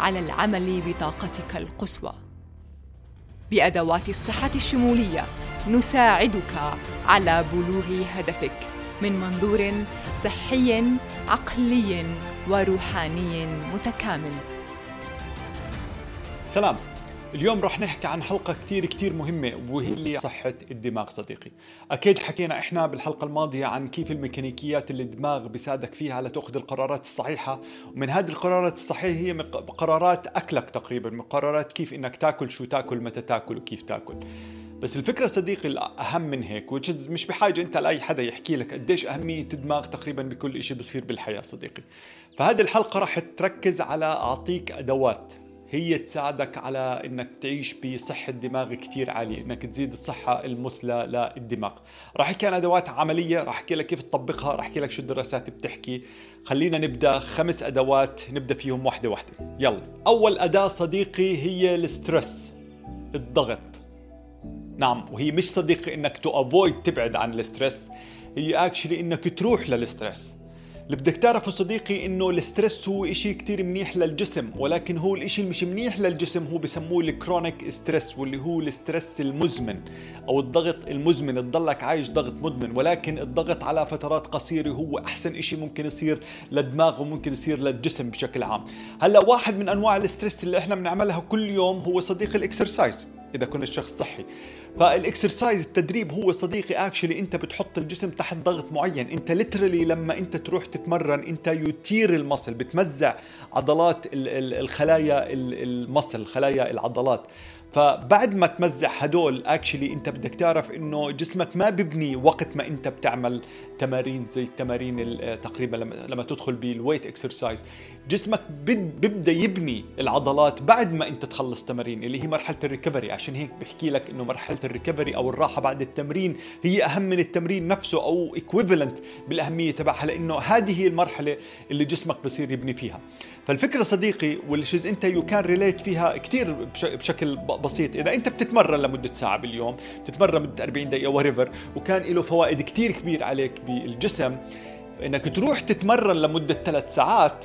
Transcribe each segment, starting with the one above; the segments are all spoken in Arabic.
على العمل بطاقتك القصوى. بأدوات الصحة الشمولية نساعدك على بلوغ هدفك من منظور صحي عقلي وروحاني متكامل. سلام. اليوم رح نحكي عن حلقة كتير كتير مهمة وهي اللي صحة الدماغ صديقي. أكيد حكينا إحنا بالحلقة الماضية عن كيف الميكانيكيات اللي الدماغ بيساعدك فيها لتأخذ القرارات الصحيحة. ومن هذه القرارات الصحيحة هي قرارات أكلك تقريبا قرارات كيف إنك تاكل شو تاكل متى تاكل وكيف تاكل. بس الفكرة صديقي الأهم من هيك مش بحاجة أنت لأي حدا يحكي لك قديش أهمية الدماغ تقريبا بكل إشي بصير بالحياة صديقي. فهذه الحلقة راح تركز على أعطيك أدوات هي تساعدك على إنك تعيش بصحة دماغ كتير عالية إنك تزيد الصحة المثلى للدماغ. راح أحكي عن أدوات عملية راح أحكي لك كيف تطبقها راح أحكي لك شو الدراسات بتحكي. خلينا نبدأ خمس أدوات نبدأ فيهم واحدة واحدة. يلا. أول أداة صديقي هي ال stress الضغط. نعم وهي مش صديقي إنك to avoid تبعد عن ال stress. هي actually إنك تروح لل stress. اللي بدك تعرفه صديقي إنه ال stress هو إشي كتير منيح للجسم ولكن هو الإشي اللي مش منيح للجسم هو بسموه ال chronic stress واللي هو ال stress المزمن أو الضغط المزمن تضلك عايش ضغط مزمن ولكن الضغط على فترات قصيرة هو أحسن إشي ممكن يصير للدماغ وممكن يصير للجسم بشكل عام. هلأ واحد من أنواع ال stress اللي إحنا بنعملها كل يوم هو صديقي ال exercise. إذا كنت شخص صحي. فال exercise التدريب هو صديقي. actually أنت بتحط الجسم تحت ضغط معين. أنت literally لما أنت تروح تتمرن you tear ال muscle بتمزع عضلات الخلايا ال muscle خلايا العضلات. فبعد ما تمزع هدول actually انت بدك تعرف انه جسمك ما ببني وقت ما انت بتعمل تمارين زي التمارين تقريبا لما, تدخل بال weight exercise جسمك بيبدا يبني العضلات بعد ما انت تخلص تمارين اللي هي مرحلة ال recovery عشان هيك بحكي لك إنه مرحلة ال recovery أو الراحة بعد التمرين هي أهم من التمرين نفسه أو equivalent بالأهمية تبعها لأنه هذه هي المرحلة اللي جسمك بصير يبني فيها. فالفكرة صديقي والشيز أنت you can relate فيها كثير بشكل بسيط. إذا أنت بتتمرن لمدة ساعة باليوم بتتمرن مدة 40 دقيقة whatever وكان له فوائد كثير كبير عليك بالجسم إنك تروح تتمرن لمدة ثلاث ساعات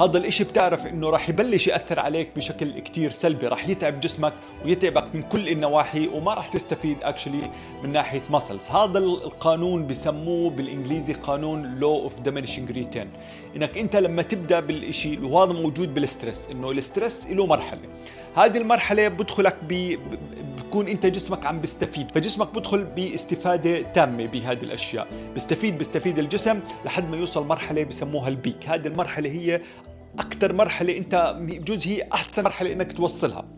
هذا الإشي بتعرف إنه راح يبلش يأثر عليك بشكل كتير سلبي راح يتعب جسمك ويتعبك من كل النواحي وما راح تستفيد actually من ناحية muscles هذا القانون بسموه بالإنجليزي قانون law of diminishing return إنك أنت لما تبدأ بالإشي وهذا موجود بال stress إنه ال stress له مرحلة. هذه المرحلة بدخلك ب بكون انت جسمك عم بيستفيد فجسمك بدخل باستفادة تامة بهذه الأشياء. بيستفيد بيستفيد الجسم لحد ما يوصل مرحلة بسموها ال peak. هذه المرحلة هي أكثر مرحلة انت بجوز هي أحسن مرحلة انك توصلها.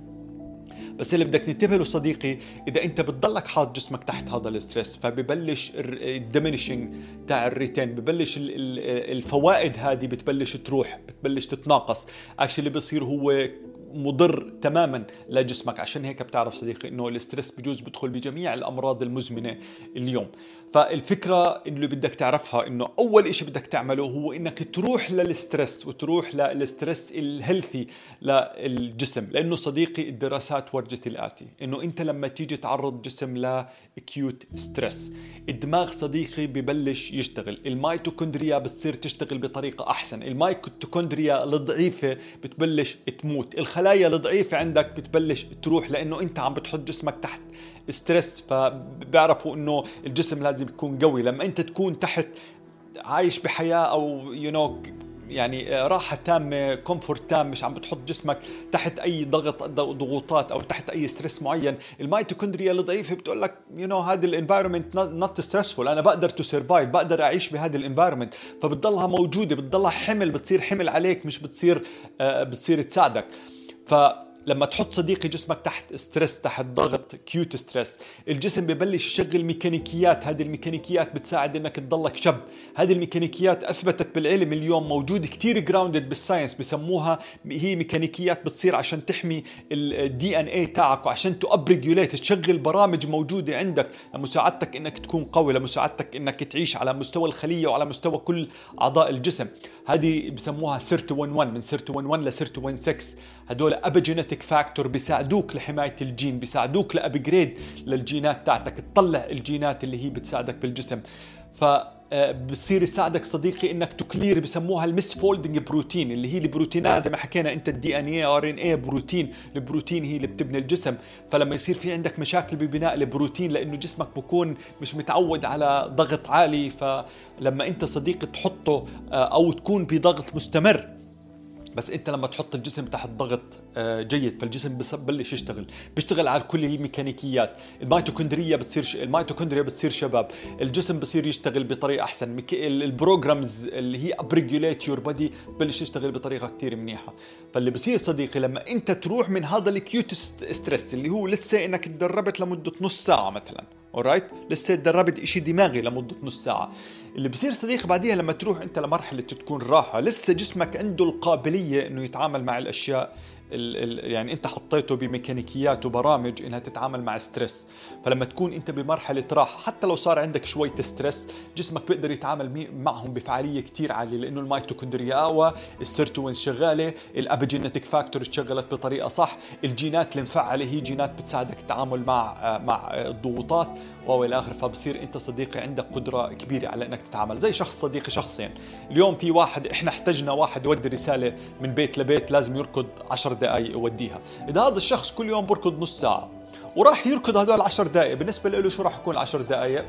بس اللي بدك ننتبه له صديقي إذا انت بتضلك حاط جسمك تحت هذا ال stress فببلش ال diminishing تاع ال return ببلش الفوائد هذه بتبلش تروح بتبلش تتناقص. actually بصير هو مضر تماما لجسمك عشان هيك بتعرف صديقي إنه ال stress بجوز بدخل بجميع الأمراض المزمنة اليوم. فالفكرة اللي بدك تعرفها إنه أول إشي بدك تعمله هو إنك تروح لل stress وتروح لل stress ال healthy للجسم. لأنه صديقي الدراسات ورجت الآتي إنه أنت لما تيجي تعرض جسم ل acute stress الدماغ صديقي ببلش يشتغل. الميتوكوندريا بتصير تشتغل بطريقة أحسن. الميتوكوندريا الضعيفة بتبلش تموت. الخلايا الضعيفة عندك بتبلش تروح لأنه أنت عم بتحط جسمك تحت stress فبيعرفوا إنه الجسم لازم يكون قوي. لما أنت تكون تحت عايش بحياة أو you you know يعني راحة تامة comfort تام مش عم بتحط جسمك تحت أي ضغط ضغوطات أو تحت أي stress معين الميتوكوندريا الضعيفة بتقول لك you know هذا ال environment not stressful أنا بقدر to survive بقدر أعيش بهذا ال environment فبتضلها موجودة بتضلها حمل بتصير حمل عليك مش بتصير آه بتصير تساعدك. ف لما تحط صديقي جسمك تحت stress تحت ضغط acute stress الجسم ببلش يشغل ميكانيكيات هذه الميكانيكيات بتساعد إنك تضلك شب هذه الميكانيكيات أثبتت بالعلم اليوم موجود كتير grounded بال science بسموها هي ميكانيكيات بتصير عشان تحمي ال DNA تاعك وعشان to regulate تشغل برامج موجودة عندك لمساعدتك إنك تكون قوي لمساعدتك إنك تعيش على مستوى الخلية وعلى مستوى كل أعضاء الجسم. هذه بسموها SIRT 11 من SIRT 11 ل SIRT 16 هدول epigenetic factor بيساعدوك لحماية الجين بيساعدوك ل upgrade للجينات تاعتك تطلع الجينات اللي هي بتساعدك بالجسم. ف آه، بصير يساعدك صديقي إنك ت clear بسموها ال misfolding protein اللي هي البروتينات زي ما حكينا أنت ال DNA RNA بروتين البروتين هي اللي بتبني الجسم. فلما يصير في عندك مشاكل ببناء البروتين لأنه جسمك بكون مش متعود على ضغط عالي فلما أنت صديقي تحطه آه، أو تكون بضغط مستمر بس انت لما تحط الجسم تحت ضغط آه، جيد فالجسم ببلش يشتغل. بيشتغل على كل الميكانيكيات. الميتوكوندريا بتصير ش... الميتوكوندريا بتصير شباب. الجسم بصير يشتغل بطريقة أحسن. ال programs اللي هي upregulate your body ببلش يشتغل بطريقة كثير منيحة. فاللي بصير صديقي لما انت تروح من هذا ال acute stress اللي هو لسه إنك تدربت لمدة نص ساعة مثلا. alright لسه تدربت شيء دماغي لمدة نص ساعة. اللي بصير صديقي بعديها لما تروح أنت لمرحلة تكون راحة لسه جسمك عنده القابلية إنه يتعامل مع الأشياء ال ال يعني انت حطيته بميكانيكيات وبرامج انها تتعامل مع stress. فلما تكون انت بمرحلة راحة حتى لو صار عندك شوية stress جسمك بيقدر يتعامل معهم بفعالية كثير عالية لأنه الميتوكوندريا ال sirtuin شغالة ال epigenetic factor اشتغلت بطريقة صح الجينات المفعله هي جينات بتساعدك التعامل مع مع الضغوطات. والى اخره فبصير انت صديقي عندك قدرة كبيرة على إنك تتعامل زي شخص صديقي شخصين. اليوم في واحد إحنا احتجنا واحد يودي رسالة من بيت لبيت لازم يركض 10 دقائق يوديها. إذا هذا الشخص كل يوم بركض نص ساعة وراح يركض هدول 10 دقائق بالنسبة له شو راح يكون 10 دقائق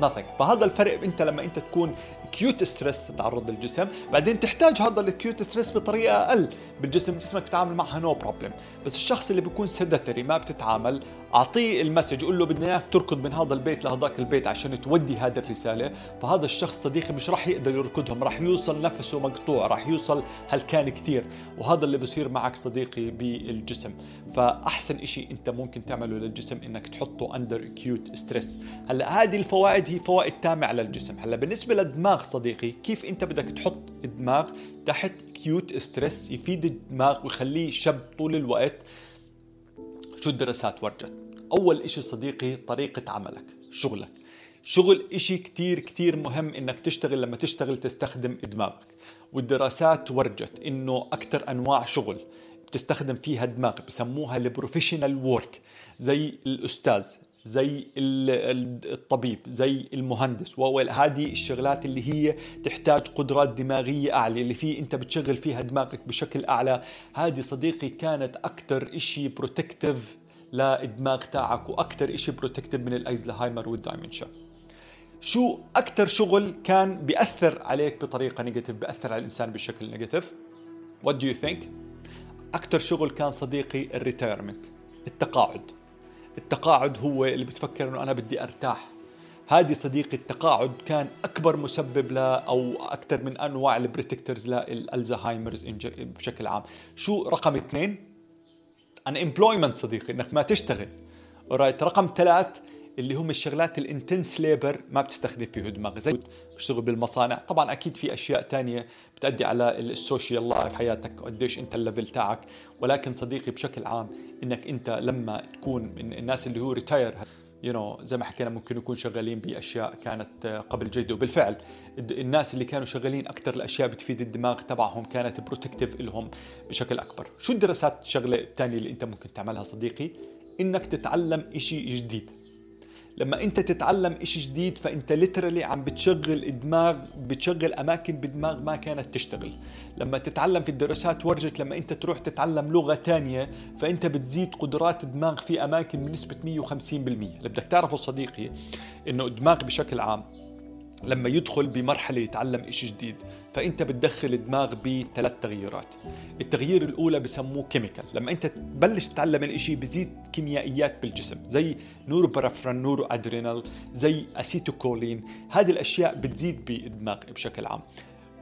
nothing. فهذا الفرق انت لما أنت تكون acute stress تتعرض للجسم بعدين تحتاج هذا ال acute stress بطريقة أقل. بالجسم جسمك بتعامل معها no no problem بس الشخص اللي بيكون sedentary ما بتتعامل أعطيه ال message قول له بدنا إياك تركض من هذا البيت لهذاك البيت عشان تودي هذه الرسالة. فهذا الشخص صديقي مش راح يقدر يركضهم راح يوصل نفسه مقطوع راح يوصل هلكان كثير. وهذا اللي بصير معك صديقي بالجسم. فأحسن إشي أنت ممكن تعمله للجسم إنك تحطه under acute stress هلأ هذه الفوائد هي فوائد تامة على الجسم. هلأ بالنسبة للدماغ صديقي كيف أنت بدك تحط الدماغ تحت acute stress يفيد الدماغ ويخليه شب طول الوقت. شو الدراسات ورجت؟ أول إشي صديقي طريقة عملك شغلك. شغل إشي كتير كتير مهم إنك تشتغل لما تشتغل تستخدم دماغك. والدراسات ورجت إنه أكثر أنواع شغل بتستخدم فيها دماغ بسموها ال professional work زي الأستاذ. زي الطبيب زي المهندس. هذه الشغلات اللي هي تحتاج قدرات دماغية أعلى اللي فيه أنت بتشغل فيها دماغك بشكل أعلى. هذه صديقي كانت أكثر إشي protective للدماغ تاعك وأكثر إشي protective من ال Alzheimer وال dementia. شو أكثر شغل كان بيأثر عليك بطريقة negative بيأثر على الإنسان بشكل negative What do you think؟ أكثر شغل كان صديقي ال retirement التقاعد. التقاعد هو اللي بتفكر إنه أنا بدي أرتاح. هذه صديقي التقاعد كان أكبر مسبب ل أو أكثر من أنواع ال predictors للالزهايمر بشكل عام. شو رقم اثنين؟ unemployment صديقي إنك ما تشتغل. right رقم ثلاث اللي هم الشغلات ال intense labor ما بتستخدم فيه دماغ زي بتشتغل بالمصانع. طبعا أكيد في أشياء تانية بتأدي على ال social life حياتك قديش أنت ال level تاعك. ولكن صديقي بشكل عام إنك أنت لما تكون من الناس اللي هو retire you you know, زي ما حكينا ممكن يكون شغالين بأشياء كانت قبل جيده وبالفعل. الناس اللي كانوا شغالين أكثر الأشياء بتفيد الدماغ تبعهم كانت protective لهم بشكل أكبر. شو الدراسات الشغلة الثانية اللي أنت ممكن تعملها صديقي؟ إنك تتعلم شيء جديد. لما انت تتعلم إشي جديد فانت ليترالي عم بتشغل دماغ بتشغل أماكن بدماغ ما كانت تشتغل. لما تتعلم في الدراسات ورجت لما انت تروح تتعلم لغة تانية فانت بتزيد قدرات الدماغ في أماكن بنسبة 150% اللي بدك تعرفه صديقي إنه الدماغ بشكل عام لما يدخل بمرحلة يتعلم إشي جديد فأنت بتدخل الدماغ بثلاث تغييرات. التغيير الأولى بسموه كيميكال لما أنت تبلش تتعلم الإشي بزيد كيميائيات بالجسم زي norepinephrine noradrenaline زي acetylcholine. هذه الأشياء بتزيد بالدماغ بشكل عام.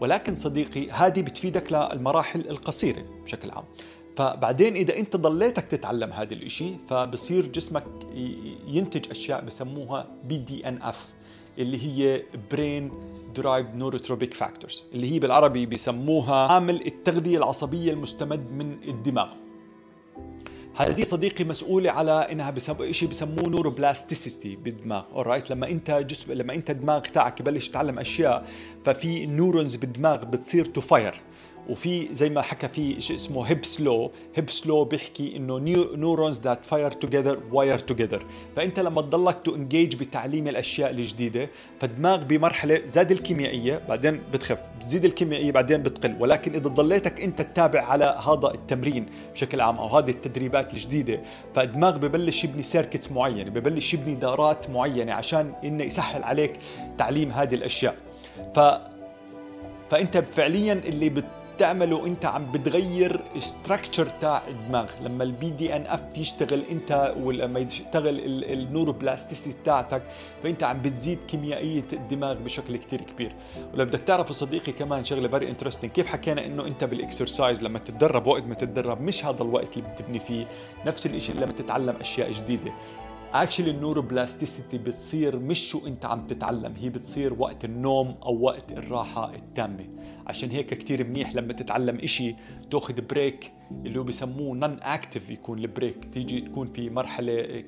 ولكن صديقي هذه بتفيدك للمراحل القصيرة بشكل عام. فبعدين إذا أنت ضليتك تتعلم هذا الإشي فبصير جسمك ينتج أشياء بسموها BDNF اللي هي brain derived neurotrophic factors اللي هي بالعربي بيسموها عامل التغذية العصبية المستمد من الدماغ. هذه صديقي مسؤولة على إنها بسم... شيء بسموه neuroplasticity بالدماغ. alright لما أنت جسم لما أنت الدماغ تاعك يبلش يتعلم أشياء ففي neurons بالدماغ بتصير to fire وفي زي ما حكى في شيء اسمه Hebb's law Hebb's law بيحكي إنه neurons that fire together wire together فأنت لما تضلك to engage بتعليم الأشياء الجديدة فالدماغ بمرحلة زاد الكيميائية بعدين بتخف. بتزيد الكيميائية بعدين بتقل. ولكن إذا ضليتك أنت تتابع على هذا التمرين بشكل عام أو هذه التدريبات الجديدة فالدماغ ببلش يبني circuits معينه ببلش يبني دارات معينة عشان إنه يسهل عليك تعليم هذه الأشياء. ف فأنت فعليا اللي بت بتعمله انت عم بتغير structure تاع الدماغ. لما ال BDNF يشتغل انت ولما يشتغل ال neuroplasticity تاعتك فانت عم بتزيد كيميائية الدماغ بشكل كتير كبير. ولو بدك تعرفوا صديقي كمان شغلة very interesting كيف حكينا إنه انت بال exercise لما تتدرب وقت ما تتدرب مش هذا الوقت اللي بتبني فيه. نفس الشيء لما تتعلم أشياء جديدة. actually ال neuroplasticity بتصير مش شو انت عم تتعلم هي بتصير وقت النوم أو وقت الراحة التامة. عشان هيك كتير منيح لما تتعلم إشي تأخذ break اللي هو بسموه non active يكون ال break تيجي تكون في مرحلة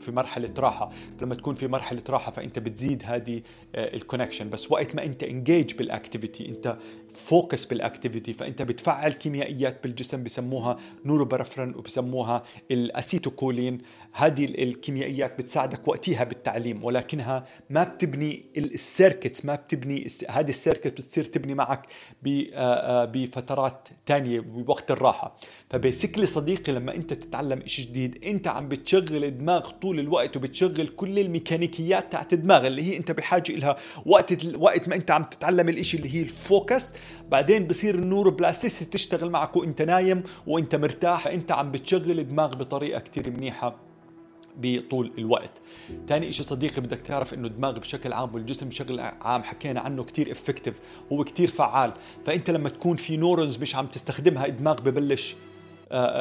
في مرحلة راحة. لما تكون في مرحلة راحة فأنت بتزيد هذه ال connection بس وقت ما أنت engaged بال activity أنت focus بال activity فأنت بتفعل كيميائيات بالجسم بسموها norepinephrine وبسموها ال acetylcholine. هذه الكيميائيات بتساعدك وقتها بالتعليم ولكنها ما بتبني ال circuits ما بتبني هذه ال circuit بتصير تبني معك بفترات ثانية بوقت الراحة. ف basically صديقي لما أنت تتعلم شيء جديد أنت عم بتشغل الدماغ طول الوقت وبتشغل كل الميكانيكيات تاعت الدماغ اللي هي أنت بحاجة لها وقت وقت ما أنت عم تتعلم الإشي اللي هي ال focus بعدين بصير ال neuroplasticity تشتغل معك وانت نايم وانت مرتاح انت عم بتشغل الدماغ بطريقة كتير منيحة بطول الوقت. تاني إشي صديقي بدك تعرف إنه الدماغ بشكل عام والجسم بشكل عام حكينا عنه كتير effective هو كتير فعال. فأنت لما تكون في neurons مش عم تستخدمها الدماغ ببلش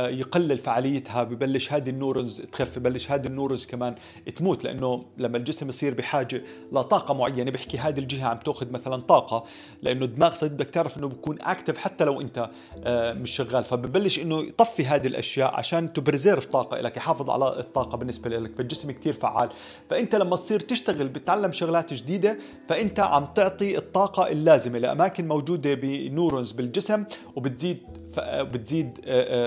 يقلل فعاليتها ببلش هذه ال neurons تخف ببلش هذه ال neurons كمان تموت لأنه لما الجسم يصير بحاجة لطاقه معينة بحكي هذه الجهة عم تأخذ مثلا طاقة لأنه الدماغ صديقي بدك تعرف إنه بيكون active حتى لو أنت آه، مش شغال. فببلش إنه يطفي هذه الأشياء عشان ت preserve طاقة لك يحافظ على الطاقة بالنسبة لك فالجسم كثير فعال. فأنت لما تصير تشتغل بتعلم شغلات جديدة فأنت عم تعطي الطاقة اللازمة لأماكن موجودة ب neurons بالجسم وبتزيد بتزيد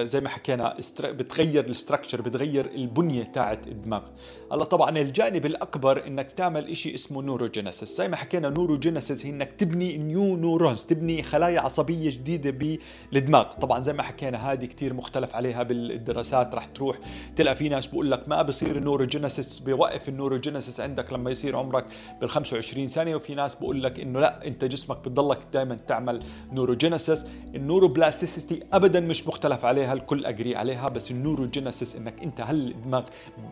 زي ما حكينا بتغير ال structure بتغير البنية تاعت الدماغ. هلا طبعا الجانب الأكبر إنك تعمل شيء اسمه neurogenesis زي ما حكينا neurogenesis هي إنك تبني new neurons تبني خلايا عصبية جديدة بالدماغ. طبعا زي ما حكينا هذه كثير مختلف عليها بالدراسات رح تروح تلقى في ناس بقول لك ما بصير ال neurogenesis بيوقف ال neurogenesis عندك لما يصير عمرك بال 25 سنه وفي ناس بقول لك إنه لا أنت جسمك بتضلك دائما تعمل neurogenesis ال neuroplasticity ابدا مش مختلف عليها الكل agree عليها بس ال neurogenesis إنك أنت هل الدماغ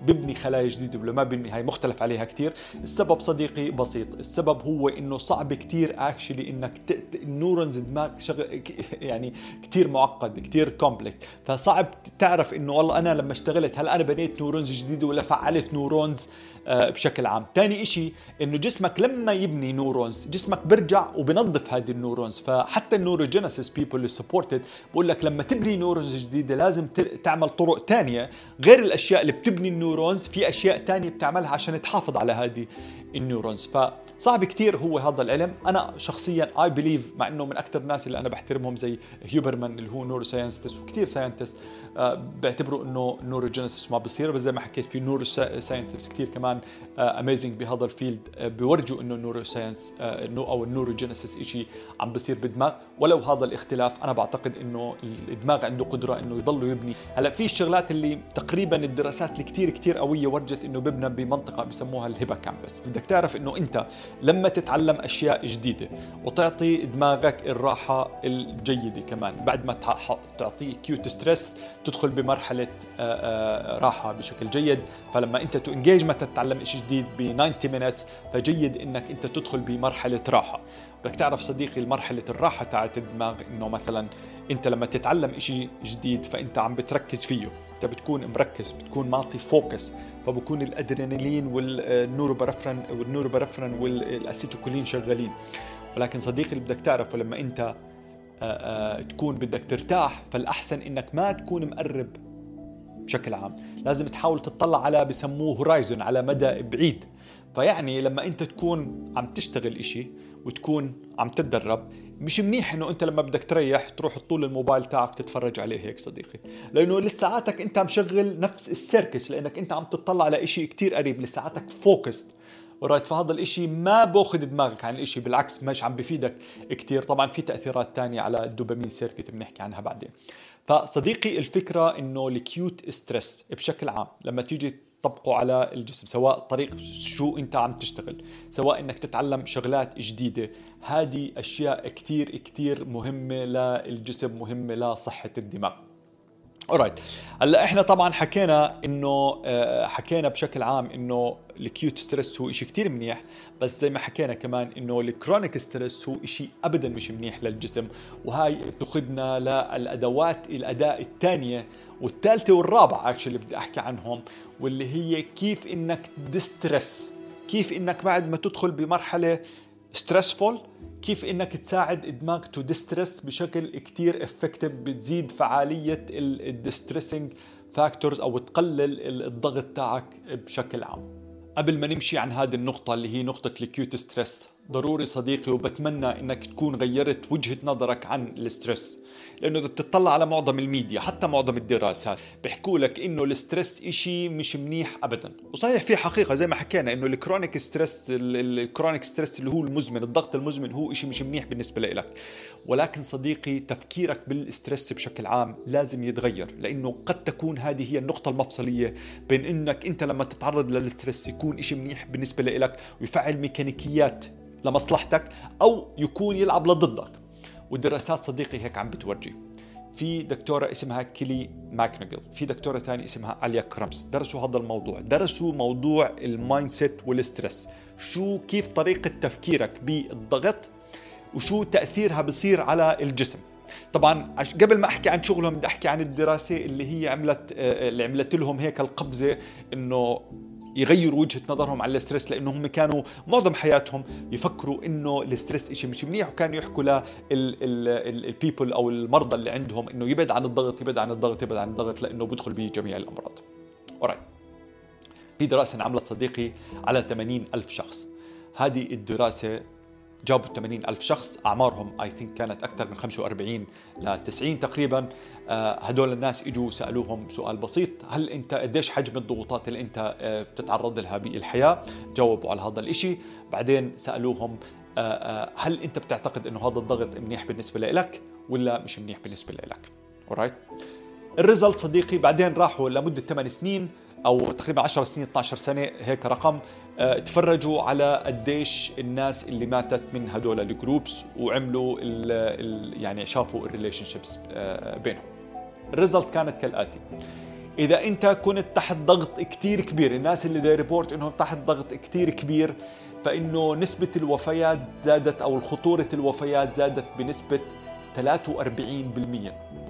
ببني خلايا جديدة ولا ما ببني هاي مختلف عليها كثير السبب صديقي بسيط السبب هو إنه صعب كثير actually إنك ت... ال neurons الدماغ شغل يعني كثير معقد كثير complex فصعب تعرف إنه والله أنا لما اشتغلت هل أنا بنيت neurons جديدة ولا فعلت neurons بشكل عام. ثاني إشي إنه جسمك لما يبني neurons جسمك بيرجع وبنظف هذه ال neurons فحتى ال neurogenesis people اللي support it بقول لك لما تبني neurons جديدة لازم تعمل طرق ثانية غير الأشياء اللي بتبني ال neurons في أشياء ثانية بتعملها عشان تحافظ على هذه. ال neurons فصعب كثير هو هذا العلم. أنا شخصيا I believe مع إنه من أكثر الناس اللي أنا بحترمهم زي Huberman اللي هو neuroscientist وكثير scientist بيعتبروا إنه neurogenesis ما بصير. بس زي ما حكيت في neuroscientist كثير كمان amazing uh, بهذا ال field uh, بيورجوا إنه ال neuroscience uh, أو ال neurogenesis شيء عم بصير بالدماغ. ولو هذا الاختلاف أنا بعتقد إنه الدماغ عنده قدرة إنه يضل يبني. هلأ في الشغلات اللي تقريبا الدراسات اللي كثير كثير قوية ورجت إنه ببنى بمنطقة بسموها ال hippocampus بدك تعرف إنه أنت لما تتعلم أشياء جديدة وتعطي دماغك الراحة الجيدة كمان بعد ما تعطيه acute stress تدخل بمرحلة راحة بشكل جيد. فلما أنت to engage متى تتعلم شيء جديد ب 90 minutes فجيد إنك أنت تدخل بمرحلة راحة. بدك تعرف صديقي المرحلة الراحة تاعت الدماغ إنه مثلا أنت لما تتعلم شيء جديد فأنت عم بتركز فيه. انت بتكون مركز بتكون معطي focus فبكون الأدرينالين وال norepinephrine وال norepinephrine وال acetylcholine شغالين. ولكن صديقي اللي بدك تعرفه لما أنت آآ آآ تكون بدك ترتاح فالأحسن إنك ما تكون مقرب بشكل عام. لازم تحاول تطلع على بسموه horizon على مدى بعيد. فيعني لما أنت تكون عم تشتغل إشي وتكون عم تتدرب مش منيح إنه أنت لما بدك تريح تروح تطول الموبايل تاعك تتفرج عليه هيك صديقي. لأنه لساعاتك أنت مشغل نفس ال circuits لأنك أنت عم تطلع على إشي كتير قريب لساعاتك focused right فهذا الإشي ما بأخذ دماغك عن الإشي بالعكس مش عم بفيدك كتير. طبعا في تأثيرات تانية على الدوبامين circuit بنحكي عنها بعدين. فصديقي الفكرة إنه ال acute stress بشكل عام لما تيجي تطبقه على الجسم سواء طريق شو أنت عم تشتغل سواء إنك تتعلم شغلات جديدة. هذه أشياء كتير كتير مهمة للجسم مهمة لصحة الدماغ. alright هلأ إحنا طبعا حكينا إنه آه، حكينا بشكل عام إنه ال acute stress هو شيء كثير منيح بس زي ما حكينا كمان إنه ال chronic stress هو شيء ابدا مش منيح للجسم وهاي بتاخذنا للأدوات الأداء الثانية والثالثه والرابعة actually اللي بدي أحكي عنهم واللي هي كيف إنك de-stress كيف إنك بعد ما تدخل بمرحلة stressful كيف إنك تساعد دماغ to de-stress بشكل كتير effective بتزيد فعالية ال de-stressing factors أو تقلل الضغط تاعك بشكل عام. قبل ما نمشي عن هذه النقطة اللي هي نقطة ال acute stress ضروري صديقي وبتمنى إنك تكون غيرت وجهة نظرك عن ال stress لأنه إذا بتطلع على معظم الميديا حتى معظم الدراسات بيحكوا لك إنه ال stress إشي مش منيح ابدا. وصحيح في حقيقة زي ما حكينا إنه ال chronic stress ال chronic stress اللي هو المزمن الضغط المزمن هو إشي مش منيح بالنسبة لك ولكن صديقي تفكيرك بال stress بشكل عام لازم يتغير لأنه قد تكون هذه هي النقطة المفصلية بين إنك أنت لما تتعرض لل stress يكون إشي منيح بالنسبة لك ويفعل ميكانيكيات لمصلحتك أو يكون يلعب لضدك. والدراسات صديقي هيك عم بتورجي. في دكتورة اسمها كيلي ماكغونيغال في دكتورة ثانية اسمها أليا كرم درسوا هذا الموضوع. درسوا موضوع ال mindset وال stress. شو كيف طريقة تفكيرك بالضغط وشو تأثيرها بصير على الجسم. طبعا قبل ما أحكي عن شغلهم بدي أحكي عن الدراسة اللي هي عملت آه، اللي عملت لهم هيك القفزة إنه يغيروا وجهة نظرهم على ال stress لأنه هم كانوا معظم حياتهم يفكروا إنه ال stress شيء مش منيح وكانوا يحكوا لل people أو المرضى اللي عندهم إنه يبعد عن الضغط يبعد عن الضغط يبعد عن الضغط لأنه بيدخل به جميع الأمراض. alright. في دراسة انعملت صديقي على 80 ألف شخص. هذه الدراسة جابوا 80 ألف شخص. أعمارهم I think كانت أكثر من 45 ل 90 تقريبا. آه، هدول الناس إجوا سألوهم سؤال بسيط. هل أنت قديش حجم الضغوطات اللي أنت آه، بتتعرض لها بالحياة؟ جاوبوا على هذا الإشي. بعدين سألوهم آه، هل أنت بتعتقد أنه هذا الضغط منيح بالنسبة لك ولا مش منيح بالنسبة لك alright ال results صديقي بعدين راحوا لمدة 8 سنين. أو تقريبا 10 سنين 12 سنة هيك رقم. آه، تفرجوا على قديش الناس اللي ماتت من هدول ال groups وعملوا ال ال يعني شافوا ال relationships آه، بينهم. ال results كانت كالآتي. إذا أنت كنت تحت ضغط كتير كبير الناس اللي they report إنهم تحت ضغط كتير كبير فإنه نسبة الوفيات زادت أو خطورة الوفيات زادت بنسبة 43%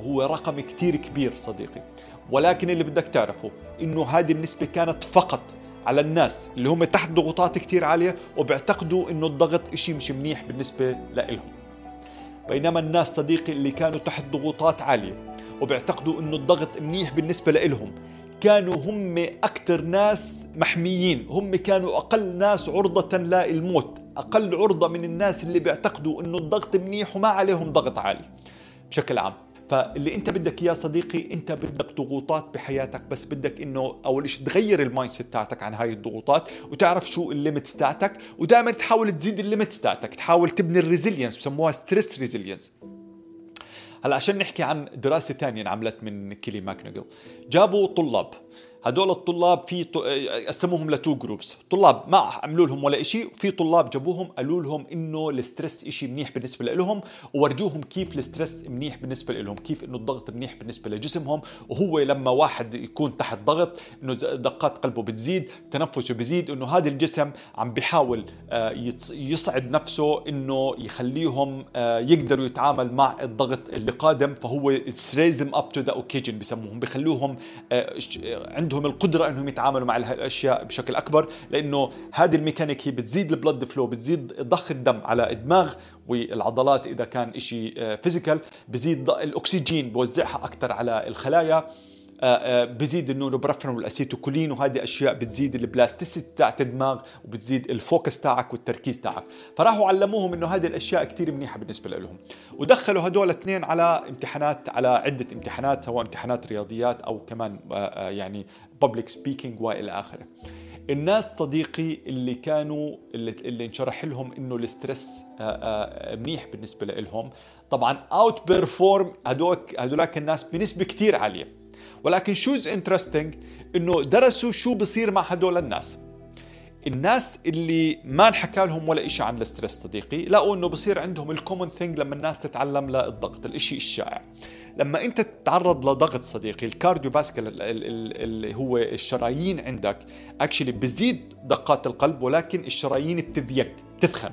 هو رقم كتير كبير صديقي. ولكن اللي بدك تعرفه إنه هذه النسبة كانت فقط على الناس اللي هم تحت ضغوطات كتير عالية وبيعتقدوا إنه الضغط إشي مش منيح بالنسبة لإلهم. بينما الناس صديقي اللي كانوا تحت ضغوطات عالية وبيعتقدوا إنه الضغط منيح بالنسبة لإلهم كانوا هم أكثر ناس محميين هم كانوا أقل ناس عرضة للموت أقل عرضة من الناس اللي بيعتقدوا أنه الضغط منيح وما عليهم ضغط عالي بشكل عام. فاللي انت بدك اياه صديقي انت بدك ضغوطات بحياتك بس بدك انه أول شيء تغير ال mindset تاعتك عن هاي الضغوطات وتعرف شو ال limits تاعتك ودائما تحاول تزيد ال limits تاعتك تحاول تبني ال resilience بسموها stress resilience هلأ عشان نحكي عن دراسة ثانية انعملت من كيلي ماكغونيغال جابوا طلاب هدول الطلاب في قسموهم ل two groups طلاب ما عملوا لهم ولا شيء في طلاب جابوهم قالوا لهم إنه ال stress شيء منيح بالنسبة لهم وورجوهم كيف ال stress منيح بالنسبة لهم كيف إنه الضغط منيح بالنسبة لجسمهم وهو لما واحد يكون تحت ضغط إنه دقات قلبه بتزيد تنفسه بيزيد إنه هذا الجسم عم بيحاول آه، يصعد نفسه إنه يخليهم آه، يقدروا يتعامل مع الضغط اللي قادم فهو rise up to the occasion بسموهم بخلوهم آه، عندهم عندهم القدرة إنهم يتعاملوا مع الاشياء بشكل أكبر لأنه هذه الميكانيك هي بتزيد ال blood flow بتزيد ضخ الدم على الدماغ والعضلات إذا كان شيء physical بزيد الأكسجين بوزعها أكثر على الخلايا. بزيد ال norepinephrine وال acetylcholine وهذه أشياء بتزيد ال plasticity تاعت الدماغ وبتزيد ال focus تاعك والتركيز تاعك. فراحوا علموهم إنه هذه الأشياء كثير منيحة بالنسبة لهم. ودخلوا هدول الاثنين على امتحانات على عدة امتحانات سواء امتحانات رياضيات أو كمان يعني public speaking وإلى آخره. الناس صديقي اللي كانوا اللي, اللي انشرح لهم إنه ال stress منيح بالنسبة لهم. طبعا outperform هدوك هدولاك الناس بنسبة كثير عالية. ولكن what's interesting إنه درسوا شو بصير مع هدول الناس. الناس اللي ما انحكى لهم ولا شيء عن ال stress صديقي لقوا إنه بصير عندهم ال common thing لما الناس تتعلم للضغط الإشي الشائع. لما أنت تتعرض لضغط صديقي ال cardiovascular اللي هو الشرايين عندك actually بزيد دقات القلب ولكن الشرايين بتضيق بتثخن.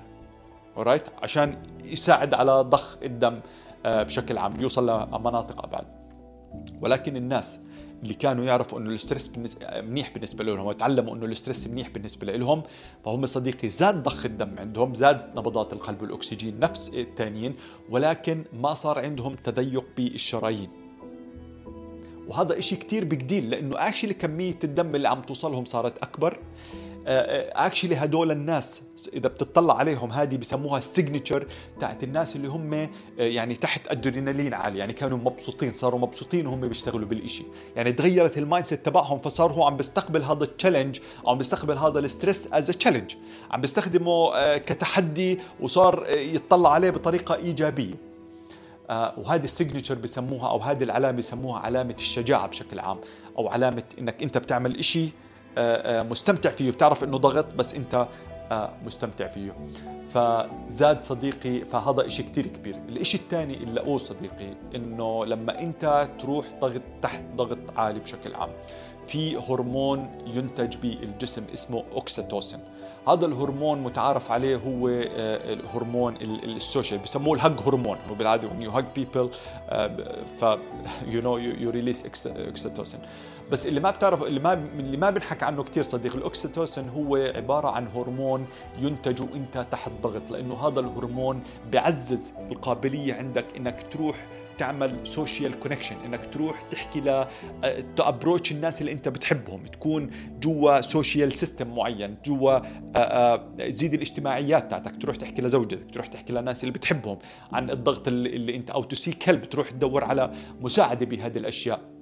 alright عشان يساعد على ضخ الدم آه، بشكل عام يوصل لمناطق أبعد. ولكن الناس اللي كانوا يعرفوا إنه ال stress بالنسبة منيح بالنسبة لهم وتعلموا إنه ال stress منيح بالنسبة لهم فهم صديقي زاد ضخ الدم عندهم زاد نبضات القلب والأكسجين نفس الثانيين ولكن ما صار عندهم تضيق بالشرايين. وهذا إشي كتير big deal لأنه actually كمية الدم اللي عم توصلهم صارت أكبر. actually هدول الناس إذا بتطلع عليهم هذه بسموها ال signature تاعت الناس اللي هم آه، يعني تحت ادرينالين عالي يعني كانوا مبسوطين صاروا مبسوطين وهم بيشتغلوا بالإشي. يعني تغيرت ال mindset تبعهم فصار هو عم بيستقبل هذا ال challenge عم بيستقبل هذا ال stress as challenge عم بيستخدمه آه، كتحدي وصار آه، يتطلع عليه بطريقة إيجابية. وهذه ال signature بسموها أو هذه العلامة بسموها علامة الشجاعة بشكل عام أو علامة إنك أنت بتعمل إشي آه، آه، مستمتع فيه. بتعرف إنه ضغط بس أنت آه، مستمتع فيه. فزاد صديقي فهذا إشي كتير كبير. الإشي الثاني اللي لقوه صديقي إنه لما أنت تروح ضغط تحت ضغط عالي بشكل عام في هرمون ينتج بالجسم اسمه أوكسيتوسين. هذا الهرمون متعارف عليه هو الهرمون ال social بسموه ال hug hormone هو بالعاده when you hug people ف you know you, you release oxytocin. بس اللي ما بتعرف اللي ما اللي ما بنحكى عنه كثير صديق الاوكسيتوسين هو عبارة عن هرمون ينتج وإنت تحت ضغط لأنه هذا الهرمون بيعزز القابلية عندك إنك تروح تعمل social connection إنك تروح تحكي ل ت approach الناس اللي إنت بتحبهم تكون جوا social system معين جوا تزيد الاجتماعيات تاعتك تروح تحكي لزوجتك تروح تحكي للناس اللي بتحبهم عن الضغط اللي, اللي إنت أو ت seek help تروح تدور على مساعدة بهذه الأشياء.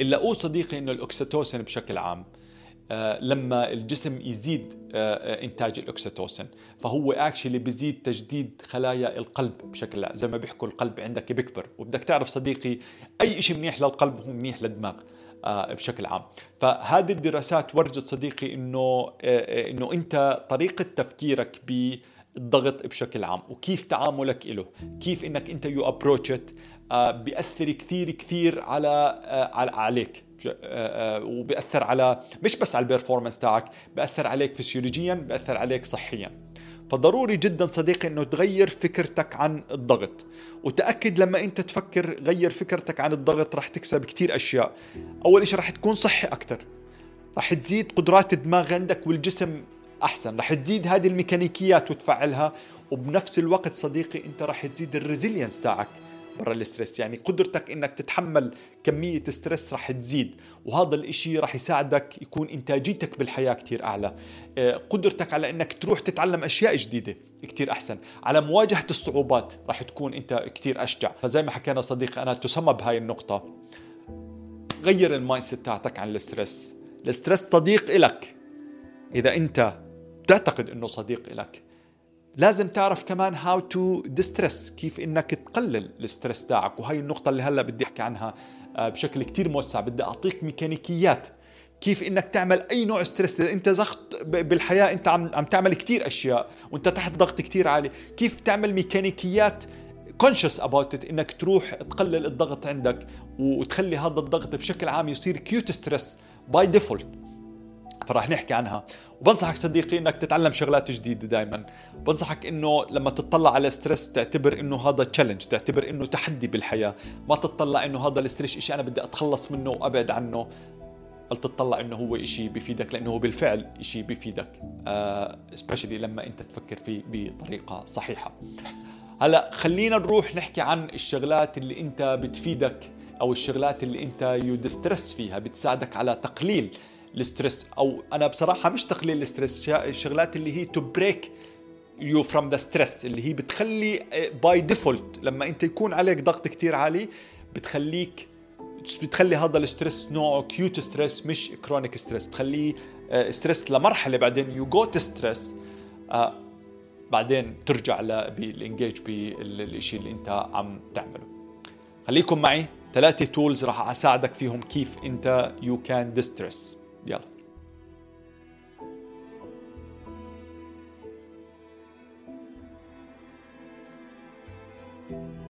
اللي لقوه صديقي إنه الاكسيتوسين بشكل عام آه، لما الجسم يزيد آه، آه، إنتاج الاكسيتوسين فهو actually بيزيد تجديد خلايا القلب بشكل زي ما بيحكوا القلب عندك بيكبر وبدك تعرف صديقي أي شيء منيح للقلب هو منيح للدماغ بشكل عام. فهذه الدراسات ورجت صديقي إنه إنه أنت طريقة تفكيرك بالضغط بشكل عام وكيف تعاملك له كيف إنك أنت you approach بيأثر كثير كثير على آه، عليك. آه، وبيأثر على مش بس على ال performance تاعك بيأثر عليك فسيولوجيا بيأثر عليك صحيا. فضروري جدا صديقي إنه تغير فكرتك عن الضغط. وتأكد لما أنت تفكر غير فكرتك عن الضغط رح تكسب كثير أشياء. أول شيء رح تكون صحي أكثر رح تزيد قدرات الدماغ عندك والجسم أحسن. رح تزيد هذه الميكانيكيات وتفعلها. وبنفس الوقت صديقي أنت رح تزيد ال resilience تاعك. برا ال stress. يعني قدرتك إنك تتحمل كمية stress رح تزيد وهذا الإشي رح يساعدك يكون إنتاجيتك بالحياة كتير أعلى. آه، قدرتك على إنك تروح تتعلم أشياء جديدة كتير أحسن. على مواجهة الصعوبات رح تكون إنت كتير أشجع. فزي ما حكينا صديقي أنا تسمى بهاي النقطة. غير ال mindset تاعتك عن ال stress. ال stress صديق إلك. إذا أنت تعتقد أنه صديق إلك لازم تعرف كمان how to de-stress كيف إنك تقلل ال stress تاعك. وهي النقطة اللي هلأ بدي أحكي عنها آه، بشكل كتير موسع. بدي أعطيك ميكانيكيات. كيف إنك تعمل أي نوع stress. إذا أنت زخت بالحياة أنت عم عم تعمل كثير أشياء وأنت تحت ضغط كثير عالي. كيف تعمل ميكانيكيات conscious about إنك تروح تقلل الضغط عندك وتخلي هذا الضغط بشكل عام يصير acute stress by default فراح نحكي عنها. وبنصحك صديقي إنك تتعلم شغلات جديدة دائما بنصحك إنه لما تطلع على stress تعتبر إنه هذا challenge تعتبر إنه تحدي بالحياة. ما تطلع إنه هذا ال stress شيء أنا بدي أتخلص منه وأبعد عنه. بل تطلع إنه هو شيء بفيدك لأنه هو بالفعل شيء بفيدك. especially آه، لما أنت تفكر فيه بطريقة صحيحة. هلا خلينا نروح نحكي عن الشغلات اللي أنت بتفيدك أو الشغلات اللي أنت you فيها بتساعدك على تقليل ال stress أو أنا بصراحة مش تقليل ال stress الشغلات اللي هي to break you from the stress اللي هي بتخلي by uh, default لما أنت يكون عليك ضغط كتير عالي بتخليك بتخلي هذا ال stress نوعه acute stress مش chronic stress بتخليه stress uh, لمرحلة بعدين you go to stress بعدين ترجع بال engage بالشيء اللي أنت عم تعمله. خليكم معي. ثلاثة tools راح أساعدك فيهم كيف أنت you can de-stress يلا